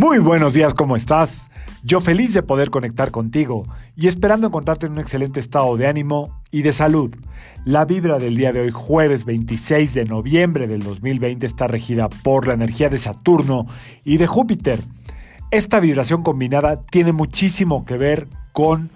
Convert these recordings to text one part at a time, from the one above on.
Muy buenos días, ¿cómo estás? Yo feliz de poder conectar contigo y esperando encontrarte en un excelente estado de ánimo y de salud. La vibra del día de hoy, jueves 26 de noviembre del 2020, está regida por la energía de Saturno y de Júpiter. Esta vibración combinada tiene muchísimo que ver con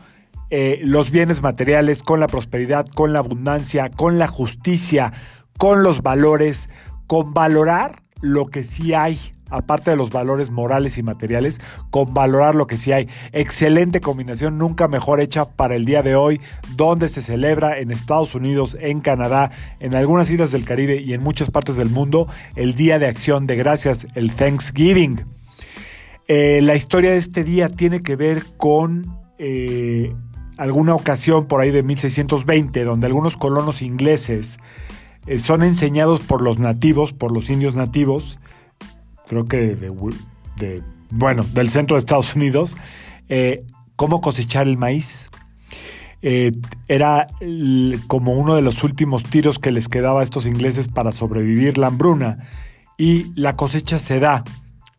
eh, los bienes materiales, con la prosperidad, con la abundancia, con la justicia, con los valores, con valorar lo que sí hay aparte de los valores morales y materiales, con valorar lo que sí hay. Excelente combinación, nunca mejor hecha para el día de hoy, donde se celebra en Estados Unidos, en Canadá, en algunas islas del Caribe y en muchas partes del mundo el Día de Acción de Gracias, el Thanksgiving. Eh, la historia de este día tiene que ver con eh, alguna ocasión por ahí de 1620, donde algunos colonos ingleses eh, son enseñados por los nativos, por los indios nativos, creo que de, bueno, del centro de Estados Unidos, eh, cómo cosechar el maíz. Eh, era como uno de los últimos tiros que les quedaba a estos ingleses para sobrevivir la hambruna. Y la cosecha se da,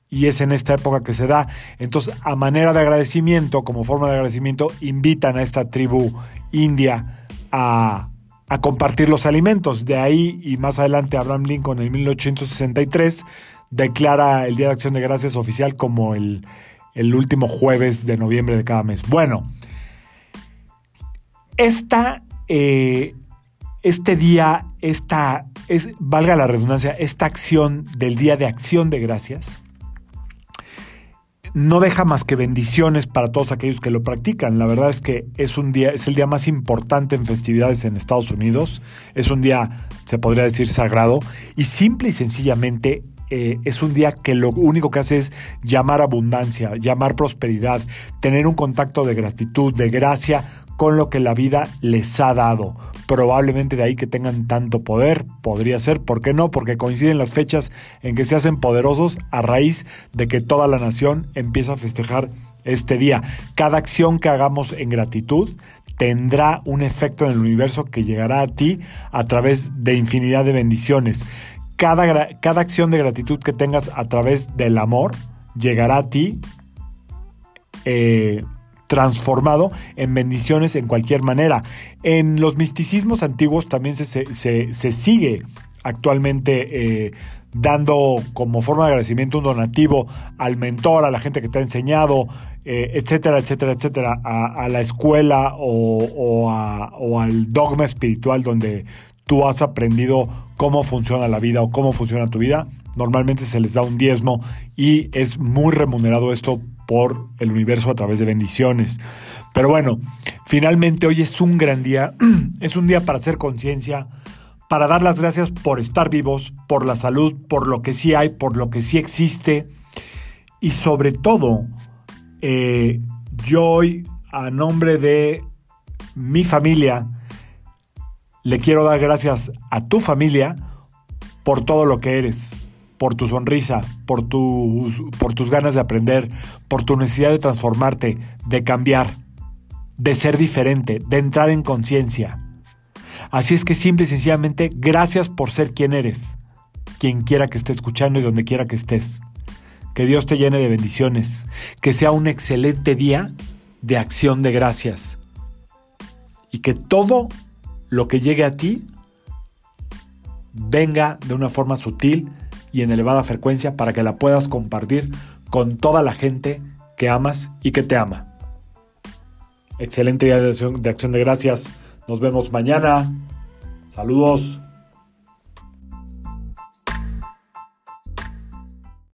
y es en esta época que se da. Entonces, a manera de agradecimiento, como forma de agradecimiento, invitan a esta tribu india a, a compartir los alimentos. De ahí y más adelante Abraham Lincoln en 1863 declara el Día de Acción de Gracias oficial como el, último jueves de noviembre de cada mes. Bueno, esta, eh, este día, esta, es, valga la redundancia, esta acción del Día de Acción de Gracias, no deja más que bendiciones para todos aquellos que lo practican. La verdad es que es un día, es el día más importante en festividades en Estados Unidos. Es un día, se podría decir, sagrado. Y simple y sencillamente eh, es un día que lo único que hace es llamar abundancia, llamar prosperidad, tener un contacto de gratitud, de gracia con lo que la vida les ha dado. Probablemente de ahí que tengan tanto poder, podría ser, ¿por qué no? Porque coinciden las fechas en que se hacen poderosos a raíz de que toda la nación empieza a festejar este día. Cada acción que hagamos en gratitud tendrá un efecto en el universo que llegará a ti a través de infinidad de bendiciones cada, cada acción de gratitud que tengas a través del amor llegará a ti eh, transformado en bendiciones en cualquier manera. En los misticismos antiguos también se, sigue actualmente eh, dando como forma de agradecimiento un donativo al mentor, a la gente que te ha enseñado, eh, etcétera, etcétera, etcétera, a, la escuela o, o, al dogma espiritual donde tú has aprendido cómo funciona la vida o cómo funciona tu vida, normalmente se les da un diezmo y es muy remunerado esto por el universo a través de bendiciones. Pero bueno, finalmente hoy es un gran día, es un día para hacer conciencia, para dar las gracias por estar vivos, por la salud, por lo que sí hay, por lo que sí existe y sobre todo, eh, yo hoy a nombre de mi familia, le quiero dar gracias a tu familia por todo lo que eres, por tu sonrisa, por tus, por tus ganas de aprender, por tu necesidad de transformarte, de cambiar, de ser diferente, de entrar en conciencia. Así es que simple y sencillamente, gracias por ser quien eres, quien quiera que esté escuchando y donde quiera que estés. Que Dios te llene de bendiciones, que sea un excelente día de acción de gracias y que todo lo que llegue a ti venga de una forma sutil y en elevada frecuencia para que la puedas compartir con toda la gente que amas y que te ama. Excelente día de acción de, gracias. Nos vemos mañana. Saludos.